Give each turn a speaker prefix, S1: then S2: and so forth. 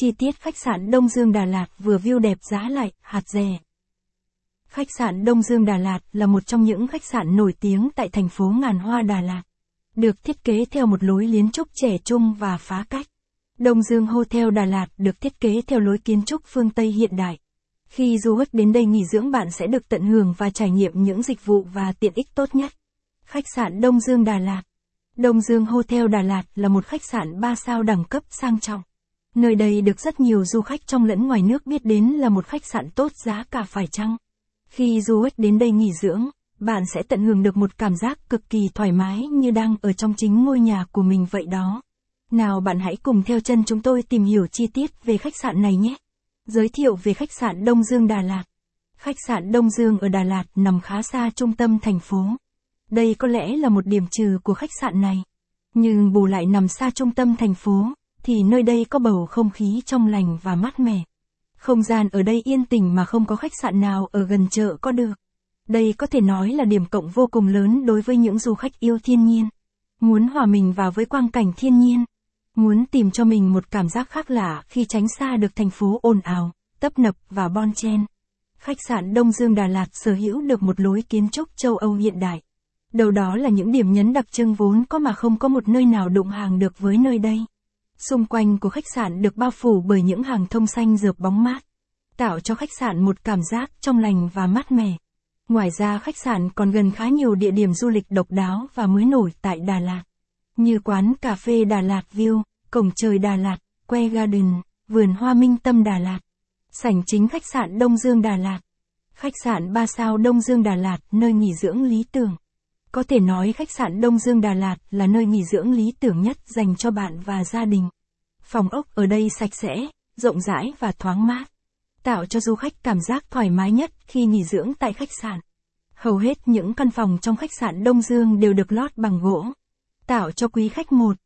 S1: chi tiết khách sạn Đông Dương Đà Lạt vừa view đẹp giá lại, hạt rẻ. Khách sạn Đông Dương Đà Lạt là một trong những khách sạn nổi tiếng tại thành phố Ngàn Hoa Đà Lạt. Được thiết kế theo một lối kiến trúc trẻ trung và phá cách. Đông Dương Hotel Đà Lạt được thiết kế theo lối kiến trúc phương Tây hiện đại. Khi du khách đến đây nghỉ dưỡng bạn sẽ được tận hưởng và trải nghiệm những dịch vụ và tiện ích tốt nhất. Khách sạn Đông Dương Đà Lạt Đông Dương Hotel Đà Lạt là một khách sạn 3 sao đẳng cấp sang trọng. Nơi đây được rất nhiều du khách trong lẫn ngoài nước biết đến là một khách sạn tốt giá cả phải chăng. Khi du khách đến đây nghỉ dưỡng, bạn sẽ tận hưởng được một cảm giác cực kỳ thoải mái như đang ở trong chính ngôi nhà của mình vậy đó. Nào bạn hãy cùng theo chân chúng tôi tìm hiểu chi tiết về khách sạn này nhé. Giới thiệu về khách sạn Đông Dương Đà Lạt. Khách sạn Đông Dương ở Đà Lạt nằm khá xa trung tâm thành phố. Đây có lẽ là một điểm trừ của khách sạn này. Nhưng bù lại nằm xa trung tâm thành phố, thì nơi đây có bầu không khí trong lành và mát mẻ. Không gian ở đây yên tĩnh mà không có khách sạn nào ở gần chợ có được. Đây có thể nói là điểm cộng vô cùng lớn đối với những du khách yêu thiên nhiên. Muốn hòa mình vào với quang cảnh thiên nhiên. Muốn tìm cho mình một cảm giác khác lạ khi tránh xa được thành phố ồn ào, tấp nập và bon chen. Khách sạn Đông Dương Đà Lạt sở hữu được một lối kiến trúc châu Âu hiện đại. Đầu đó là những điểm nhấn đặc trưng vốn có mà không có một nơi nào đụng hàng được với nơi đây. Xung quanh của khách sạn được bao phủ bởi những hàng thông xanh rợp bóng mát, tạo cho khách sạn một cảm giác trong lành và mát mẻ. Ngoài ra khách sạn còn gần khá nhiều địa điểm du lịch độc đáo và mới nổi tại Đà Lạt, như quán cà phê Đà Lạt View, cổng trời Đà Lạt, Que Garden, vườn hoa minh tâm Đà Lạt, sảnh chính khách sạn Đông Dương Đà Lạt, khách sạn 3 sao Đông Dương Đà Lạt, nơi nghỉ dưỡng lý tưởng. Có thể nói khách sạn Đông Dương Đà Lạt là nơi nghỉ dưỡng lý tưởng nhất dành cho bạn và gia đình. Phòng ốc ở đây sạch sẽ, rộng rãi và thoáng mát, tạo cho du khách cảm giác thoải mái nhất khi nghỉ dưỡng tại khách sạn. Hầu hết những căn phòng trong khách sạn Đông Dương đều được lót bằng gỗ, tạo cho quý khách một